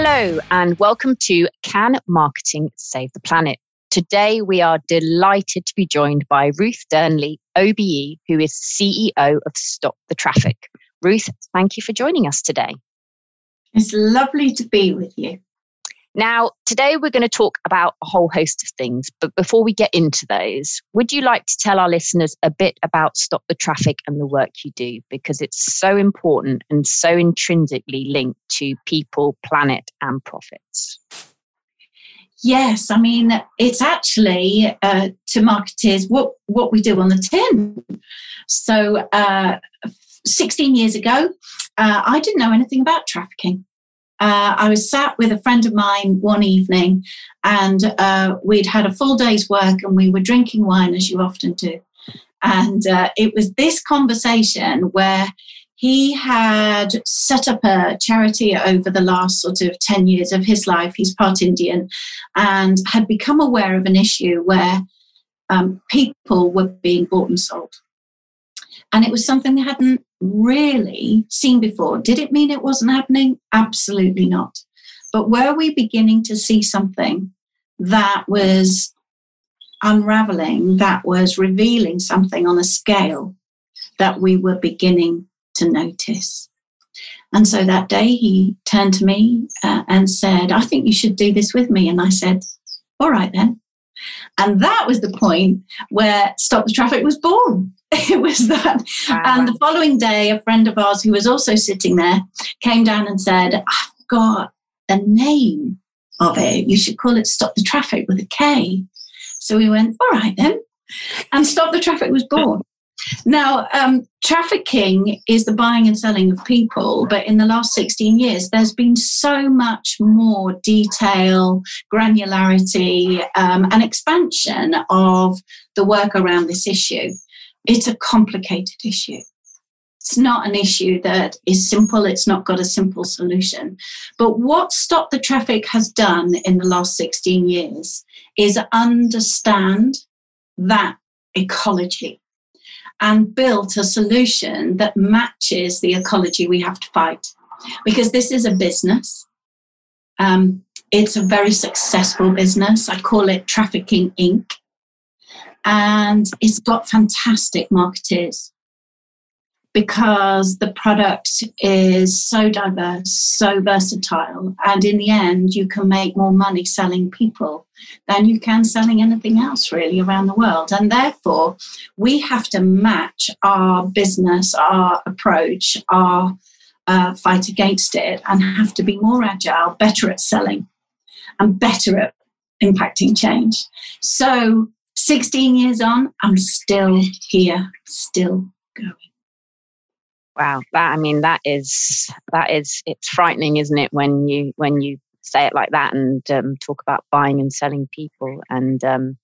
Hello, and welcome to Can Marketing Save the Planet? Today, we are delighted to be joined by Ruth Dearnley, OBE, who is CEO of Stop the Traffik. Ruth, thank you for joining us today. It's lovely to be with you. Now, today we're going to talk about a whole host of things, but before we get into those, would you like to tell our listeners a bit about Stop the Traffik and the work you do? Because it's so important and so intrinsically linked to people, planet, and profits. Yes, I mean it's actually uh, to marketers what what we do on the tin. So, uh, 16 years ago, uh, I didn't know anything about trafficking uh, I was sat with a friend of mine one evening, and uh, we'd had a full day's work, and we were drinking wine as you often do. And uh, it was this conversation where he had set up a charity over the last sort of 10 years of his life. He's part Indian and had become aware of an issue where um, people were being bought and sold. And it was something they hadn't really seen before. Did it mean it wasn't happening? Absolutely not. But were we beginning to see something that was unraveling, that was revealing something on a scale that we were beginning to notice? And so that day he turned to me uh, and said, I think you should do this with me. And I said, All right then. And that was the point where Stop the Traffik was born. It was that. Wow. And the following day, a friend of ours who was also sitting there came down and said, I've got a name of it. You should call it Stop the Traffik with a K. So we went, all right then. And Stop the Traffik was born. Now, um, trafficking is the buying and selling of people, but in the last 16 years, there's been so much more detail, granularity, um, and expansion of the work around this issue. It's a complicated issue. It's not an issue that is simple, it's not got a simple solution. But what Stop the Traffik has done in the last 16 years is understand that ecology and built a solution that matches the ecology we have to fight. Because this is a business. Um, it's a very successful business. I call it Trafficking Inc. And it's got fantastic marketers because the product is so diverse, so versatile, and in the end, you can make more money selling people than you can selling anything else really around the world. And therefore, we have to match our business, our approach, our uh, fight against it, and have to be more agile, better at selling, and better at impacting change. So, 16 years on, I'm still here, still going. Wow, that I mean that is that is it's frightening, isn't it? When you when you say it like that and um, talk about buying and selling people, and um,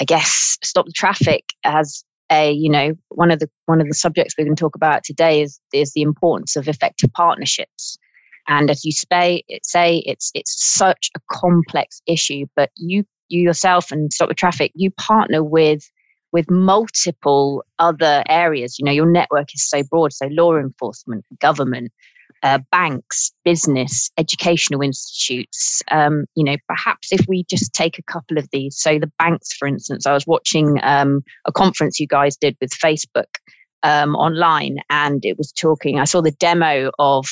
I guess Stop the Traffik as a you know one of the one of the subjects we're going to talk about today is is the importance of effective partnerships. And as you say, say it's it's such a complex issue, but you you yourself and Stop the Traffik, you partner with with multiple other areas. You know, your network is so broad, so law enforcement, government, uh, banks, business, educational institutes. Um, you know, perhaps if we just take a couple of these. So, the banks, for instance, I was watching um, a conference you guys did with Facebook um, online, and it was talking. I saw the demo of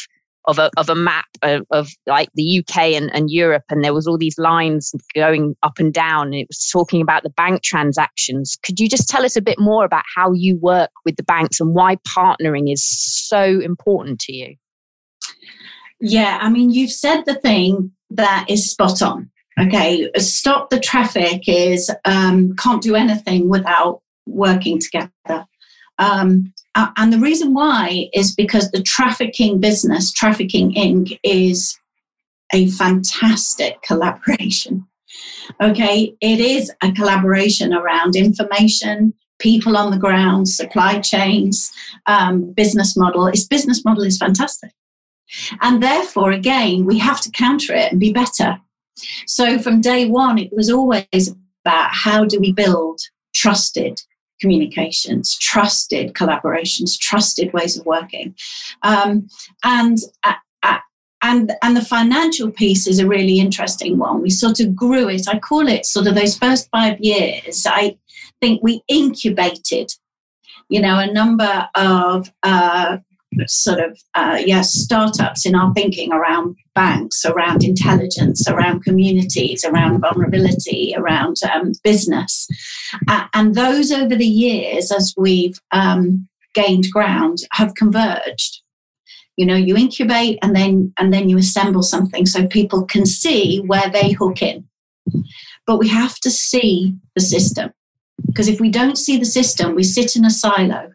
of a, of a map of, of, like the UK and, and Europe, and there was all these lines going up and down, and it was talking about the bank transactions. Could you just tell us a bit more about how you work with the banks and why partnering is so important to you? Yeah, I mean, you've said the thing that is spot on. Okay, Stop the Traffik is um, can't do anything without working together. Um, uh, and the reason why is because the trafficking business, Trafficking Inc., is a fantastic collaboration. Okay, it is a collaboration around information, people on the ground, supply chains, um, business model. Its business model is fantastic. And therefore, again, we have to counter it and be better. So from day one, it was always about how do we build trusted communications, trusted collaborations, trusted ways of working. Um, and and and the financial piece is a really interesting one. We sort of grew it. I call it sort of those first five years. I think we incubated, you know, a number of uh, sort of uh, startups in our thinking around banks, around intelligence, around communities, around vulnerability, around um, business, uh, and those over the years, as we've um, gained ground, have converged. You know you incubate and then and then you assemble something so people can see where they hook in. But we have to see the system because if we don't see the system we sit in a silo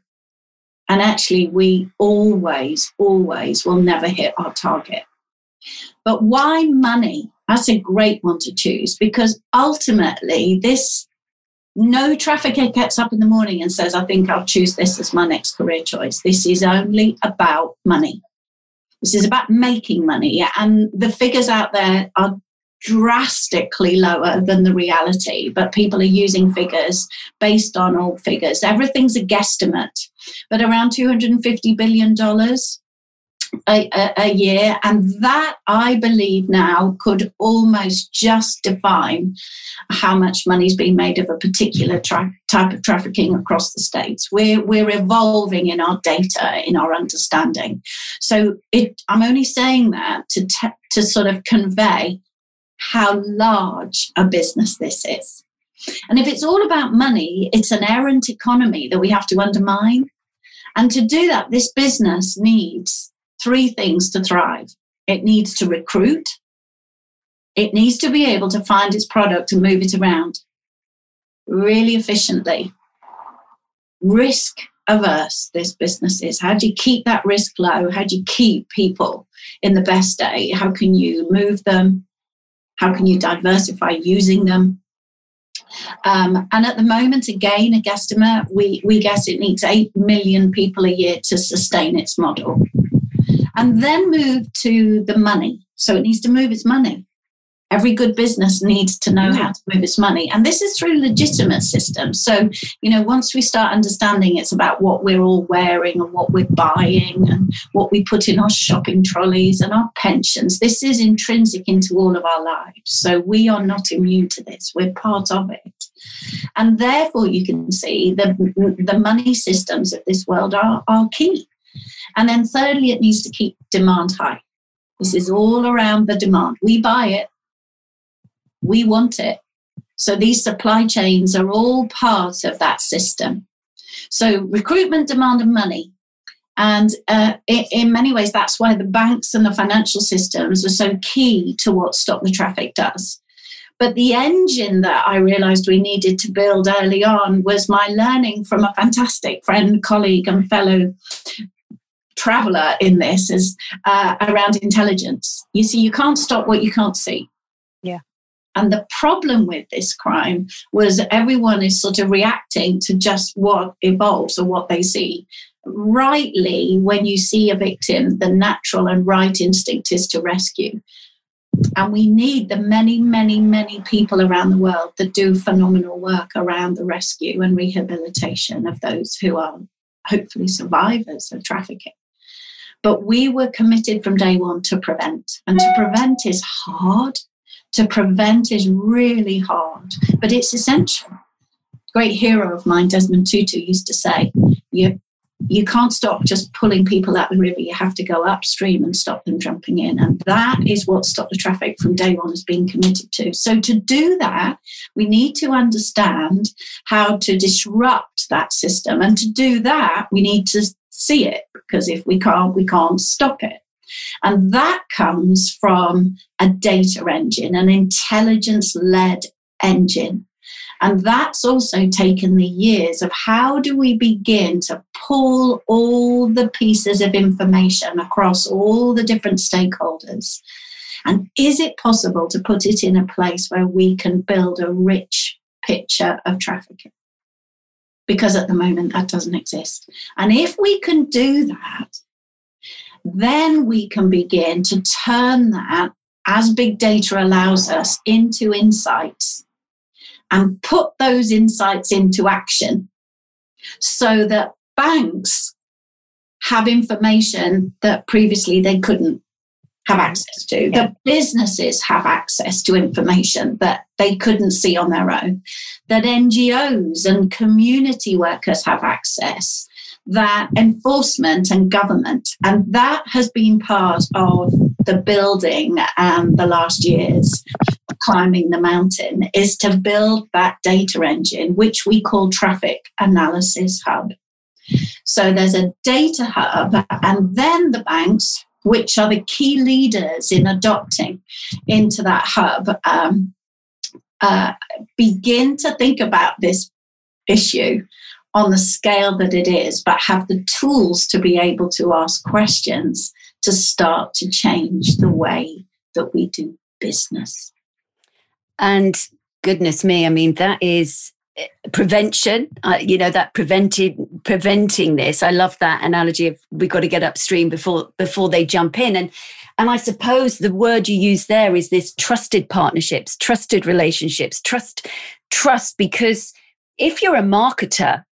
and actually we always always will never hit our target but why money that's a great one to choose because ultimately this no trafficker gets up in the morning and says, I think I'll choose this as my next career choice. This is only about money. This is about making money. And the figures out there are drastically lower than the reality, but people are using figures based on old figures. Everything's a guesstimate, but around $250 billion a, a, a, year. And that, I believe, now could almost just define how much money is being made of a particular tra- type of trafficking across the states. We're, we're evolving in our data, in our understanding. So it, I'm only saying that to, te- to sort of convey how large a business this is. And if it's all about money, it's an errant economy that we have to undermine. And to do that, this business needs three things to thrive it needs to recruit, it needs to be able to find its product and move it around really efficiently. Risk averse, this business is. How do you keep that risk low? How do you keep people in the best state? How can you move them? How can you diversify using them? Um, and at the moment, again, a guesstimate, we, we guess it needs 8 million people a year to sustain its model and then move to the money. So it needs to move its money. Every good business needs to know mm-hmm. how to move its money. And this is through legitimate systems. So, you know, once we start understanding it's about what we're all wearing and what we're buying and what we put in our shopping trolleys and our pensions, this is intrinsic into all of our lives. So we are not immune to this, we're part of it. And therefore, you can see the, the money systems of this world are, are key. And then thirdly, it needs to keep demand high. This is all around the demand. We buy it, we want it. So these supply chains are all part of that system. So recruitment, demand, and money. And uh, in, many ways, that's why the banks and the financial systems are so key to what Stop the Traffik does. But the engine that I realized we needed to build early on was my learning from a fantastic friend, colleague, and fellow traveler in this is uh, around intelligence. You see, you can't stop what you can't see. Yeah. And the problem with this crime was everyone is sort of reacting to just what evolves or what they see. Rightly, when you see a victim, the natural and right instinct is to rescue. And we need the many, many, many people around the world that do phenomenal work around the rescue and rehabilitation of those who are hopefully survivors of trafficking. But we were committed from day one to prevent. And to prevent is hard. To prevent is really hard, but it's essential. Great hero of mine, Desmond Tutu, used to say, you, you can't stop just pulling people out the river. You have to go upstream and stop them jumping in. And that is what Stop the Traffik from day one has been committed to. So, to do that, we need to understand how to disrupt that system. And to do that, we need to see it because if we can't, we can't stop it. And that comes from a data engine, an intelligence led engine. And that's also taken the years of how do we begin to pull all the pieces of information across all the different stakeholders? And is it possible to put it in a place where we can build a rich picture of trafficking? because at the moment that doesn't exist. And if we can do that, then we can begin to turn that as big data allows us into insights and put those insights into action so that banks have information that previously they couldn't. have access to, yeah. that businesses have access to information that they couldn't see on their own, that NGOs and community workers have access, that enforcement and government, and that has been part of the building and the last years climbing the mountain is to build that data engine, which we call Traffik Analysis Hub. So there's a data hub, and then the banks which are the key leaders in adopting into that hub, um, uh, begin to think about this issue on the scale that it is, but have the tools to be able to ask questions to start to change the way that we do business. And goodness me, I mean, that is prevention uh, you know that prevented preventing this i love that analogy of we've got to get upstream before before they jump in and and i suppose the word you use there is this trusted partnerships trusted relationships trust trust because if you're a marketer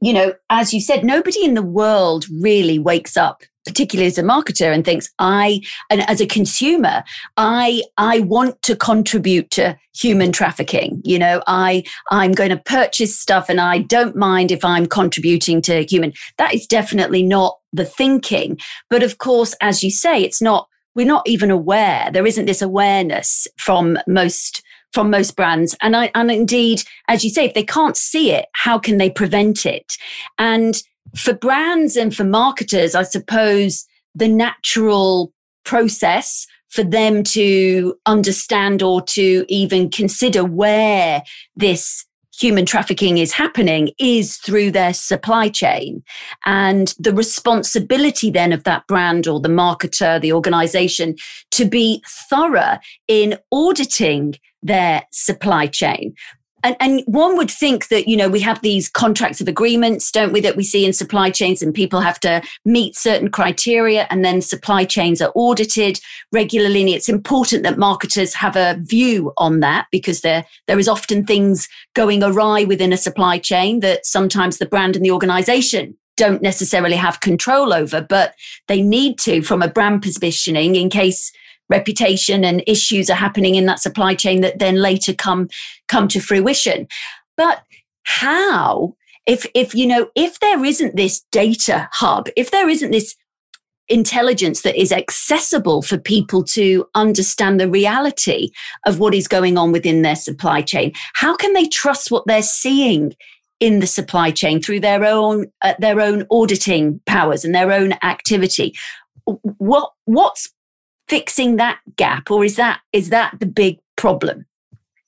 you know as you said nobody in the world really wakes up particularly as a marketer and thinks i and as a consumer i i want to contribute to human trafficking. You know i i'm going to purchase stuff and i don't mind if i'm contributing to human. That is definitely not the thinking. But of course as you say it's not we're not even aware. There isn't this awareness from most from most brands. And I, and indeed as you say if they can't see it how can they prevent it? And for brands and for marketers, I suppose the natural process for them to understand or to even consider where this human trafficking is happening is through their supply chain. And the responsibility then of that brand or the marketer, the organization to be thorough in auditing their supply chain and, and one would think that, you know, we have these contracts of agreements, don't we, that we see in supply chains and people have to meet certain criteria and then supply chains are audited regularly. And it's important that marketers have a view on that because there, there is often things going awry within a supply chain that sometimes the brand and the organization don't necessarily have control over, but they need to from a brand positioning in case reputation and issues are happening in that supply chain that then later come come to fruition. But how if if you know if there isn't this data hub if there isn't this intelligence that is accessible for people to understand the reality of what is going on within their supply chain how can they trust what they're seeing in the supply chain through their own uh, their own auditing powers and their own activity? What what's fixing that gap or is that is that the big problem?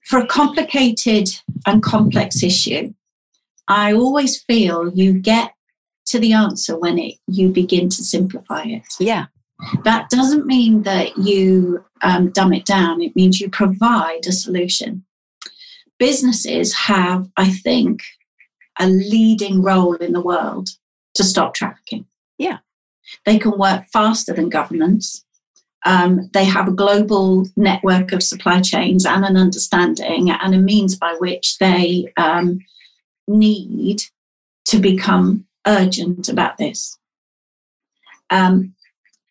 For a complicated and complex issue i always feel you get to the answer when it you begin to simplify it. Yeah. That doesn't mean that you um, dumb it down. It means you provide a solution. Businesses have i think a leading role in the world to stop trafficking. Yeah. They can work faster than governments um, they have a global network of supply chains and an understanding and a means by which they um, need to become urgent about this. Um,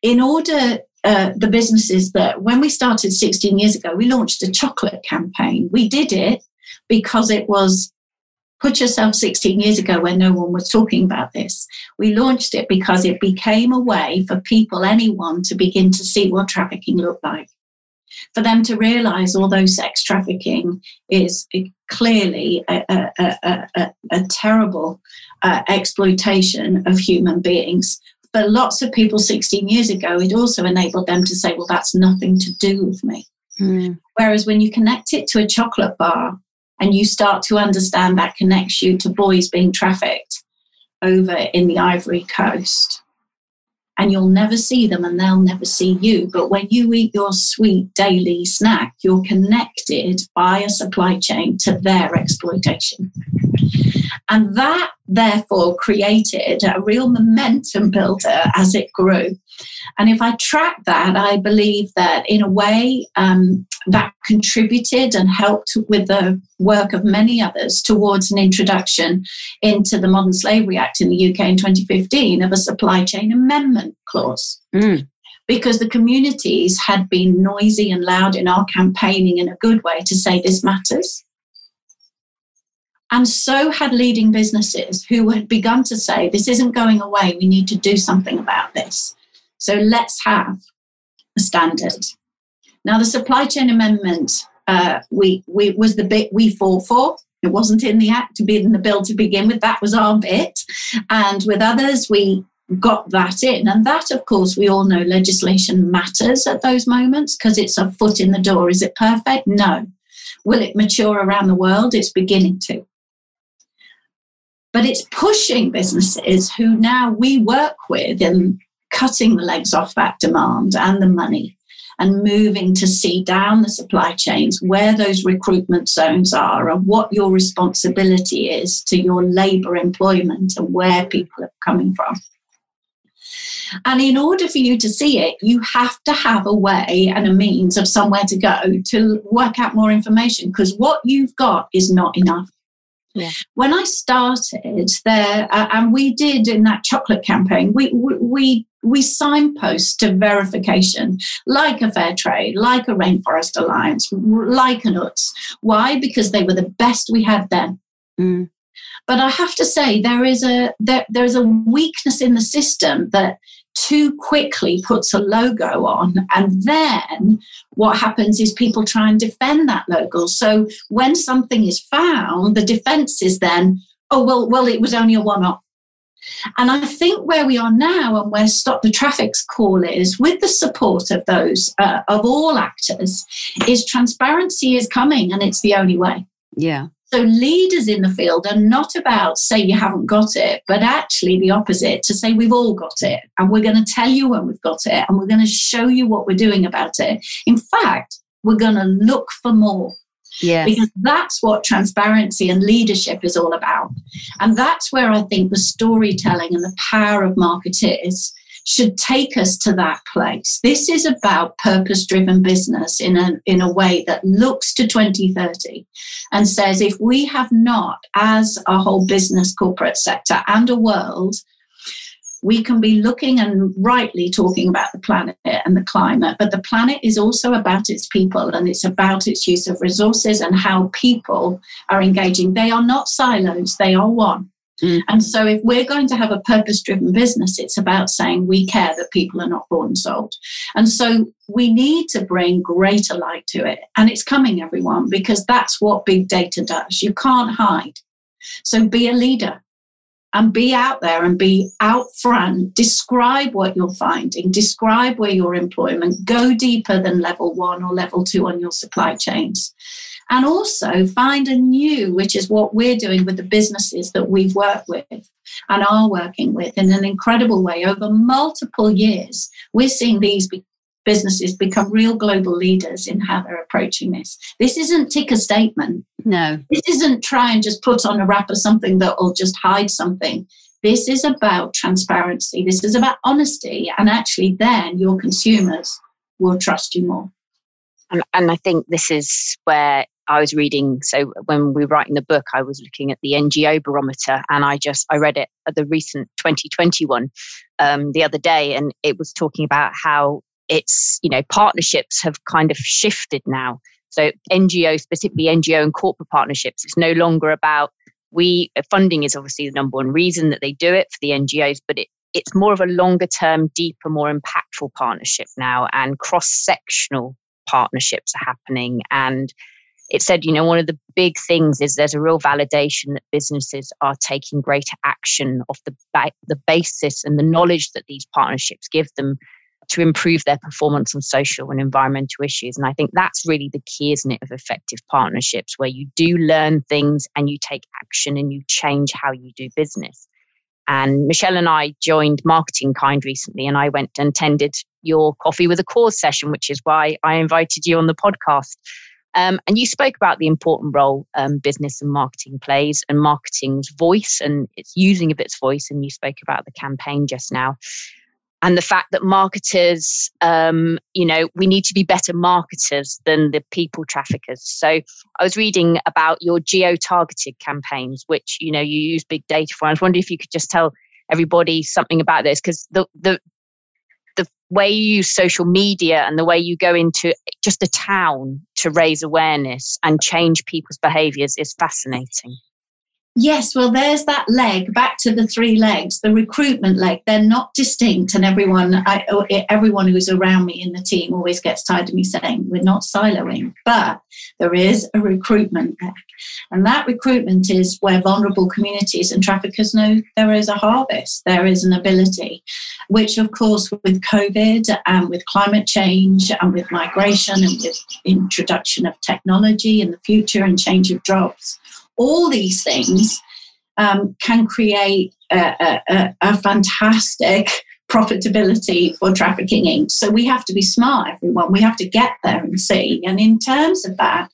in order, uh, the businesses that when we started 16 years ago, we launched a chocolate campaign. We did it because it was put yourself 16 years ago when no one was talking about this. We launched it because it became a way for people, anyone, to begin to see what trafficking looked like. For them to realize although sex trafficking is clearly a, a, a, a terrible uh, exploitation of human beings, for lots of people 16 years ago, it also enabled them to say, well, that's nothing to do with me. Mm. Whereas when you connect it to a chocolate bar and you start to understand that connects you to boys being trafficked over in the Ivory Coast. And you'll never see them and they'll never see you. But when you eat your sweet daily snack, you're connected by a supply chain to their exploitation. And that therefore created a real momentum builder as it grew. And if I track that, I believe that in a way um, that contributed and helped with the work of many others towards an introduction into the Modern Slavery Act in the UK in 2015 of a supply chain amendment clause. Mm. because the communities had been noisy and loud in our campaigning in a good way to say this matters. And so had leading businesses who had begun to say, this isn't going away, we need to do something about this. So let's have a standard. Now, the supply chain amendment uh, we, we was the bit we fought for. It wasn't in the act to be in the bill to begin with. That was our bit. And with others, we got that in. And that, of course, we all know legislation matters at those moments because it's a foot in the door. Is it perfect? No. Will it mature around the world? It's beginning to. But it's pushing businesses who now we work with in cutting the legs off that demand and the money and moving to see down the supply chains where those recruitment zones are and what your responsibility is to your labor employment and where people are coming from. And in order for you to see it, you have to have a way and a means of somewhere to go to work out more information because what you've got is not enough. Yeah. When I started there, uh, and we did in that chocolate campaign, we we we signpost to verification, like a fair trade, like a rainforest alliance, like a UTZ. Why? Because they were the best we had then. Mm. But I have to say, there is a there, there is a weakness in the system that too quickly puts a logo on and then what happens is people try and defend that logo so when something is found the defense is then oh well well it was only a one-off and I think where we are now and where Stop the Traffik's call is, with the support of those, uh, of all actors, is transparency is coming and it's the only way. Yeah. So leaders in the field are not about say you haven't got it, but actually the opposite to say we've all got it and we're going to tell you when we've got it and we're going to show you what we're doing about it. In fact, we're going to look for more. Yeah. Because that's what transparency and leadership is all about. And that's where I think the storytelling and the power of marketers should take us to that place. This is about purpose driven business in a, in a way that looks to 2030 and says if we have not, as a whole business corporate sector and a world, we can be looking and rightly talking about the planet and the climate, but the planet is also about its people and it's about its use of resources and how people are engaging. They are not silos, they are one. Mm. And so, if we're going to have a purpose driven business, it's about saying we care that people are not bought and sold. And so, we need to bring greater light to it. And it's coming, everyone, because that's what big data does. You can't hide. So, be a leader and be out there and be out front. Describe what you're finding, describe where your employment, go deeper than level one or level two on your supply chains and also find a new, which is what we're doing with the businesses that we've worked with and are working with in an incredible way over multiple years. We're seeing these be- businesses become real global leaders in how they're approaching this. This isn't ticker statement. No. This isn't try and just put on a wrapper something that will just hide something. This is about transparency. This is about honesty. And actually, then your consumers will trust you more. And, and I think this is where I was reading. So when we were writing the book, I was looking at the NGO barometer, and I just I read it at the recent 2021 um, the other day, and it was talking about how it's you know partnerships have kind of shifted now. So NGO, specifically NGO and corporate partnerships, it's no longer about we funding is obviously the number one reason that they do it for the NGOs, but it it's more of a longer term, deeper, more impactful partnership now, and cross sectional partnerships are happening and it said, you know, one of the big things is there's a real validation that businesses are taking greater action off the ba- the basis and the knowledge that these partnerships give them to improve their performance on social and environmental issues. And I think that's really the key, isn't it, of effective partnerships, where you do learn things and you take action and you change how you do business. And Michelle and I joined Marketing Kind recently, and I went and attended your Coffee with a Cause session, which is why I invited you on the podcast. Um, and you spoke about the important role um, business and marketing plays and marketing's voice and it's using of its voice. And you spoke about the campaign just now. And the fact that marketers, um, you know, we need to be better marketers than the people traffickers. So I was reading about your geo targeted campaigns, which, you know, you use big data for. I was wondering if you could just tell everybody something about this because the, the, the way you use social media and the way you go into just a town to raise awareness and change people's behaviors is fascinating. Yes, well, there's that leg back to the three legs, the recruitment leg. They're not distinct, and everyone, I, oh, everyone who's around me in the team always gets tired of me saying we're not siloing, but there is a recruitment leg, and that recruitment is where vulnerable communities and traffickers know there is a harvest, there is an ability, which, of course, with COVID and with climate change and with migration and with introduction of technology in the future and change of jobs all these things um, can create a, a, a, fantastic profitability for trafficking inc. So we have to be smart, everyone. We have to get there and see. And in terms of that,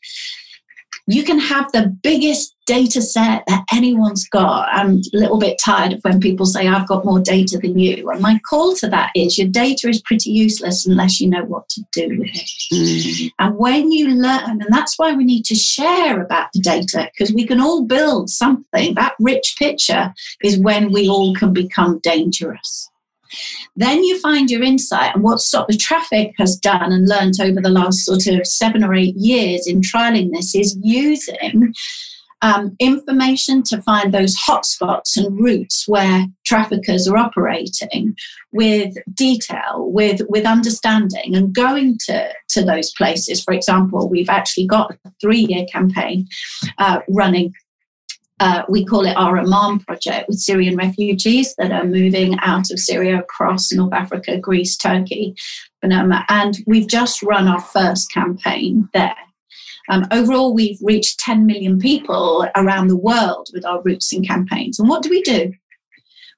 you can have the biggest data set that anyone's got. I'm a little bit tired of when people say, I've got more data than you. And my call to that is your data is pretty useless unless you know what to do with it. Mm. And when you learn, and that's why we need to share about the data, because we can all build something. That rich picture is when we all can become dangerous. Then you find your insight, and what Stop the Traffik has done and learned over the last sort of seven or eight years in trialing this is using um, information to find those hotspots and routes where traffickers are operating with detail, with, with understanding, and going to, to those places. For example, we've actually got a three year campaign uh, running uh, we call it our Amman project with Syrian refugees that are moving out of Syria across North Africa, Greece, Turkey, Panama. And we've just run our first campaign there. Um, overall, we've reached 10 million people around the world with our routes and campaigns. And what do we do?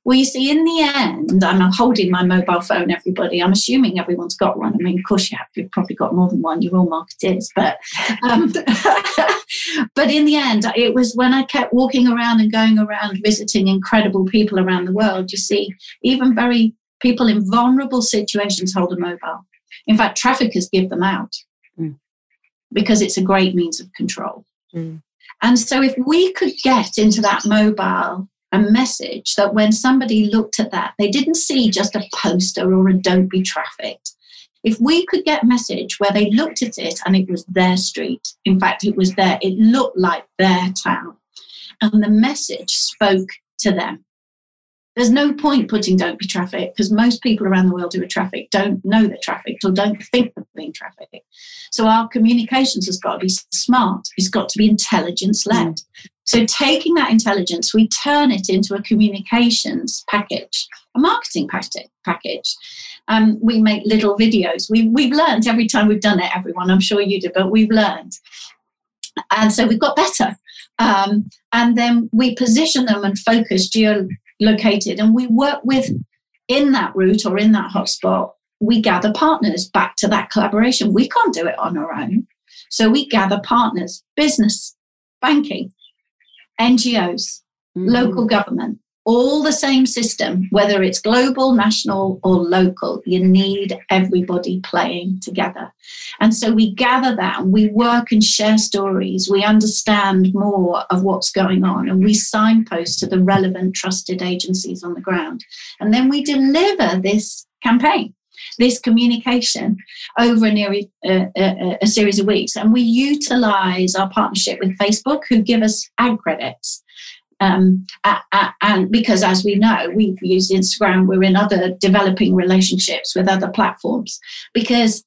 Well, you see, in the end, I'm holding my mobile phone, everybody. I'm assuming everyone's got one. I mean, of course you have. You've probably got more than one. You're all marketers. But, um, but in the end, it was when I kept walking around and going around visiting incredible people around the world. You see, even very people in vulnerable situations hold a mobile. In fact, traffickers give them out mm. because it's a great means of control. Mm. And so, if we could get into that mobile a message that when somebody looked at that, they didn't see just a poster or a don't be trafficked. If we could get a message where they looked at it and it was their street, in fact, it was there, it looked like their town, and the message spoke to them, there's no point putting don't be trafficked because most people around the world who are trafficked don't know they're trafficked or don't think they're being trafficked. So our communications has got to be smart. It's got to be intelligence led. Mm. So taking that intelligence, we turn it into a communications package, a marketing package. Um, we make little videos. We, we've learned every time we've done it, everyone. I'm sure you do, but we've learned. And so we've got better. Um, and then we position them and focus geolocated, and we work with in that route or in that hotspot we gather partners back to that collaboration we can't do it on our own so we gather partners business banking ngos mm-hmm. local government all the same system, whether it's global, national, or local. You need everybody playing together. And so we gather that and we work and share stories. We understand more of what's going on and we signpost to the relevant trusted agencies on the ground. And then we deliver this campaign. This communication over a, near, uh, a, a series of weeks. And we utilize our partnership with Facebook, who give us ad credits um, and because, as we know, we've used Instagram, we're in other developing relationships with other platforms because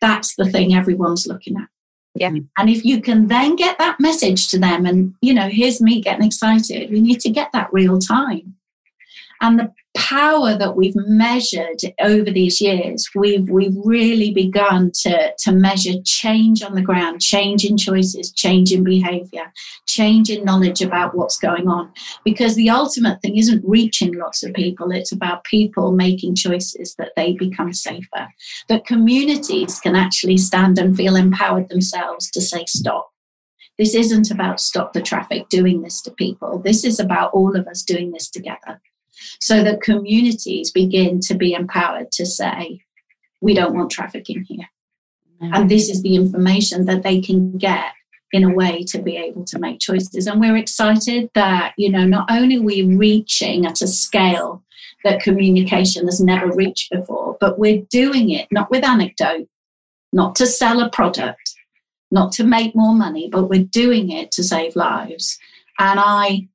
that's the thing everyone's looking at. Yeah. And if you can then get that message to them, and you know, here's me getting excited, we need to get that real time. And the power that we've measured over these years, we've we've really begun to, to measure change on the ground, change in choices, change in behavior, change in knowledge about what's going on. Because the ultimate thing isn't reaching lots of people, it's about people making choices that they become safer. That communities can actually stand and feel empowered themselves to say stop. This isn't about Stop the Traffik doing this to people. This is about all of us doing this together so that communities begin to be empowered to say, we don't want trafficking here. And this is the information that they can get in a way to be able to make choices. And we're excited that, you know, not only are we reaching at a scale that communication has never reached before, but we're doing it not with anecdote, not to sell a product, not to make more money, but we're doing it to save lives. And I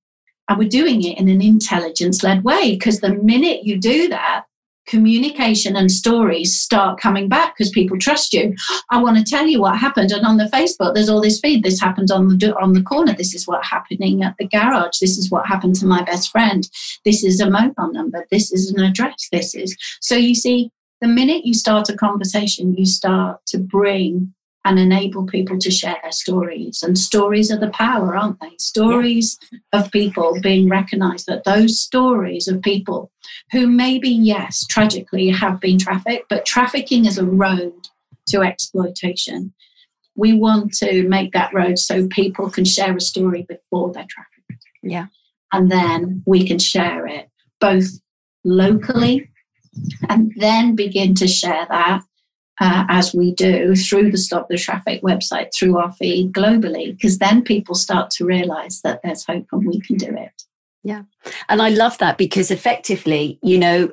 and we're doing it in an intelligence led way because the minute you do that, communication and stories start coming back because people trust you. I want to tell you what happened, and on the Facebook, there's all this feed. This happened on the on the corner. This is what happening at the garage. This is what happened to my best friend. This is a mobile number. This is an address. This is so. You see, the minute you start a conversation, you start to bring and enable people to share their stories. And stories are the power, aren't they? Stories yeah. of people being recognized that those stories of people who maybe, yes, tragically have been trafficked, but trafficking is a road to exploitation. We want to make that road so people can share a story before they're trafficked. Yeah. And then we can share it both locally and then begin to share that uh, as we do through the Stop the Traffik website, through our feed globally, because then people start to realize that there's hope and we can do it. Yeah. And I love that because effectively, you know,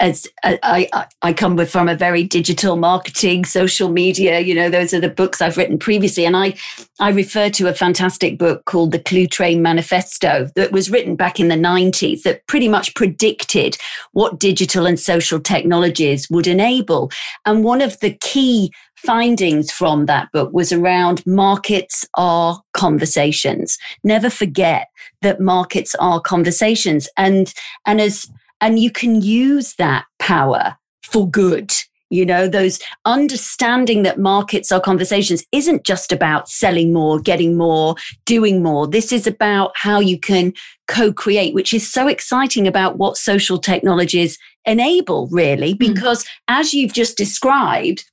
as I, I, come with from a very digital marketing, social media, you know, those are the books I've written previously. And I, I refer to a fantastic book called The Cluetrain Manifesto that was written back in the 90s that pretty much predicted what digital and social technologies would enable. And one of the key findings from that book was around markets are conversations. Never forget that markets are conversations and and as and you can use that power for good you know those understanding that markets are conversations isn't just about selling more getting more doing more this is about how you can co-create which is so exciting about what social technologies enable really hmm. because mm. as you've just described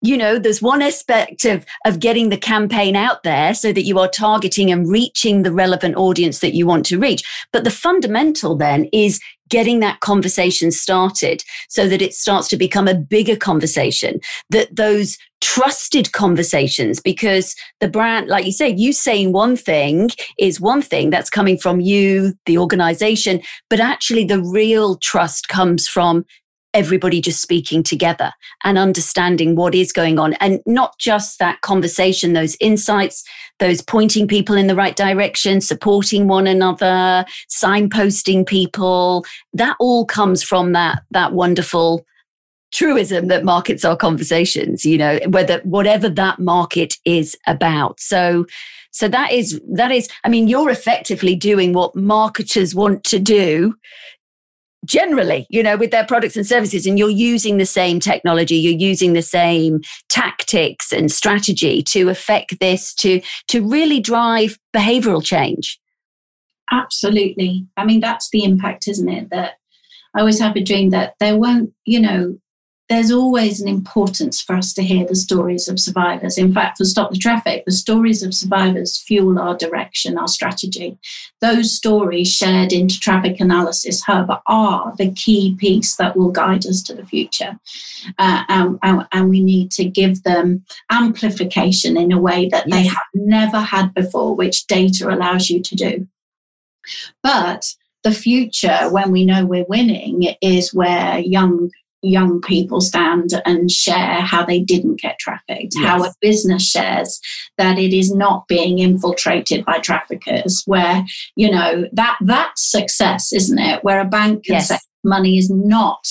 you know there's one aspect of of getting the campaign out there so that you are targeting and reaching the relevant audience that you want to reach. But the fundamental then is getting that conversation started so that it starts to become a bigger conversation that those trusted conversations because the brand like you say you saying one thing is one thing that's coming from you the organization but actually the real trust comes from everybody just speaking together and understanding what is going on. And not just that conversation those insights those pointing people in the right direction supporting one another signposting people that all comes from that that wonderful truism that markets are conversations you know whether whatever that market is about. So so that is that is i mean you're effectively doing what marketers want to do generally, you know, with their products and services, and you're using the same technology, you're using the same tactics and strategy to affect this to to really drive behavioral change. Absolutely. I mean, that's the impact, isn't it? That I always have a dream that there won't, you know, there's always an importance for us to hear the stories of survivors. In fact, for Stop the Traffik, the stories of survivors fuel our direction, our strategy. Those stories shared into Traffik Analysis Hub are the key piece that will guide us to the future. Uh, and, and, and, we need to give them amplification in a way that yes. they have never had before, which data allows you to do. But the future, when we know we're winning, is where young young people stand and share how they didn't get trafficked, yes. how a business shares that it is not being infiltrated by traffickers, where, you know, that that's success, isn't it? Where a bank can yes. say money is not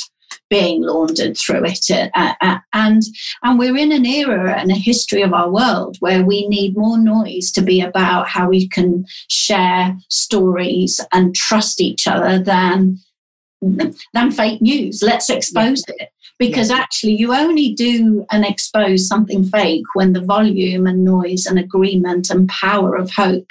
being laundered through it uh, uh, and and we're in an era and a history of our world where we need more noise to be about how we can share stories and trust each other than than fake news. Let's expose yeah. it. Because yeah. actually, you only do and expose something fake when the volume and noise and agreement and power of hope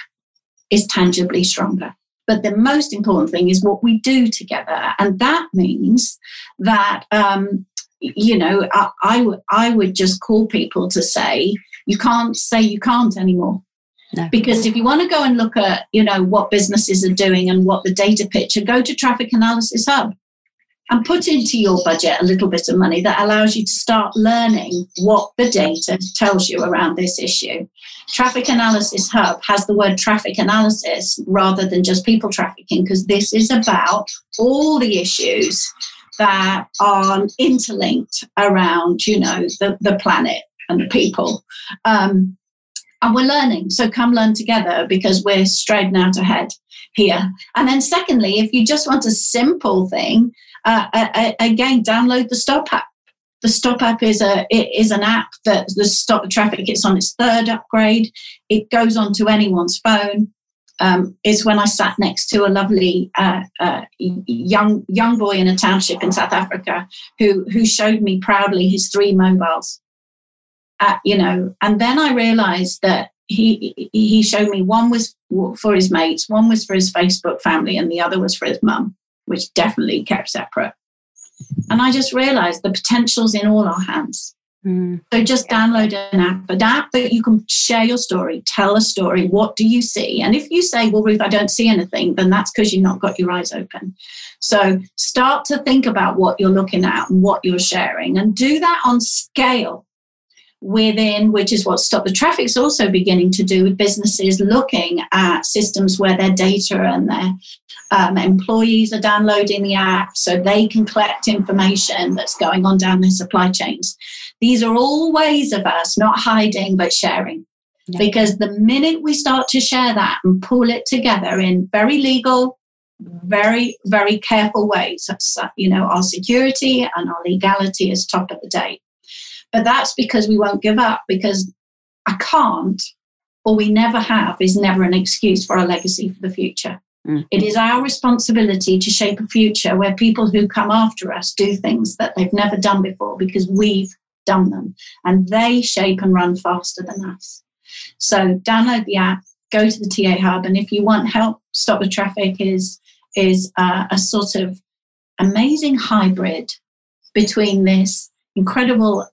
is tangibly stronger. But the most important thing is what we do together. And that means that, um, you know, I, I, w- I would just call people to say, you can't say you can't anymore. No. Because if you want to go and look at, you know, what businesses are doing and what the data picture, go to Traffik Analysis Hub. and put into your budget a little bit of money that allows you to start learning what the data tells you around this issue. Traffik Analysis Hub has the word traffic analysis rather than just people trafficking because this is about all the issues that are interlinked around, you know, the, the planet and the people. Um, and we're learning. So come learn together because we're striding out ahead here. And then, secondly, if you just want a simple thing, uh, uh, again, download the Stop app. The Stop app is a is an app that the stop traffic. It's on its third upgrade. It goes onto anyone's phone. Um, is when I sat next to a lovely uh, uh, young young boy in a township in South Africa who who showed me proudly his three mobiles. Uh, you know, and then I realised that he he showed me one was for his mates, one was for his Facebook family, and the other was for his mum which definitely kept separate. And I just realized the potential's in all our hands. Mm. So just download an app, an app that you can share your story, tell a story. What do you see? And if you say, well, Ruth, I don't see anything, then that's because you've not got your eyes open. So start to think about what you're looking at and what you're sharing and do that on scale within, which is what Stop the Traffik is also beginning to do with businesses looking at systems where their data and their um, employees are downloading the app so they can collect information that's going on down their supply chains. These are all ways of us not hiding but sharing. Yeah. Because the minute we start to share that and pull it together in very legal, very, very careful ways, you know, our security and our legality is top of the day. But that's because we won't give up because I can't or we never have is never an excuse for our legacy for the future. Mm. It is our responsibility to shape a future where people who come after us do things that they've never done before because we've done them and they shape and run faster than us. So download the app, go to the TA hub, and if you want help, Stop the Traffik is is uh, a sort of amazing hybrid between this incredible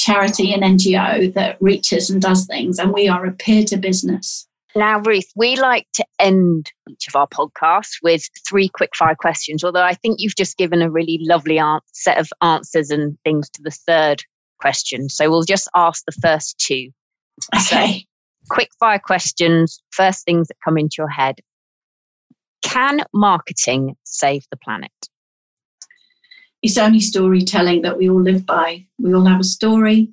charity and NGO that reaches and does things, and we are a peer to business. Now, Ruth, we like to end each of our podcasts with three quick fire questions, although I think you've just given a really lovely an- set of answers and things to the third question. So we'll just ask the first two. Okay. So, quick fire questions, first things that come into your head. Can marketing save the planet? It's only storytelling that we all live by. We all have a story,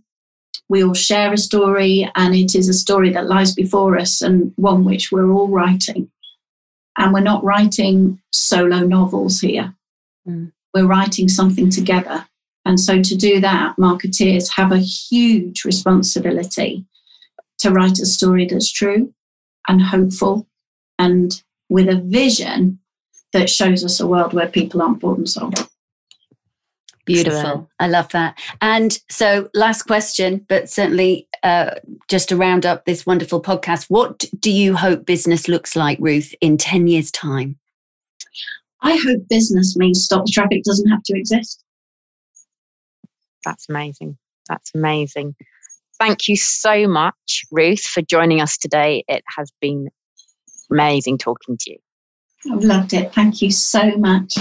we all share a story, and it is a story that lies before us and one which we're all writing. And we're not writing solo novels here, mm. we're writing something together. And so, to do that, marketeers have a huge responsibility to write a story that's true and hopeful and with a vision that shows us a world where people aren't bought and sold. Beautiful. I love that. And so, last question, but certainly uh, just to round up this wonderful podcast, what do you hope business looks like, Ruth, in 10 years' time? I hope business means Stop the Traffik doesn't have to exist. That's amazing. That's amazing. Thank you so much, Ruth, for joining us today. It has been amazing talking to you. I've loved it. Thank you so much.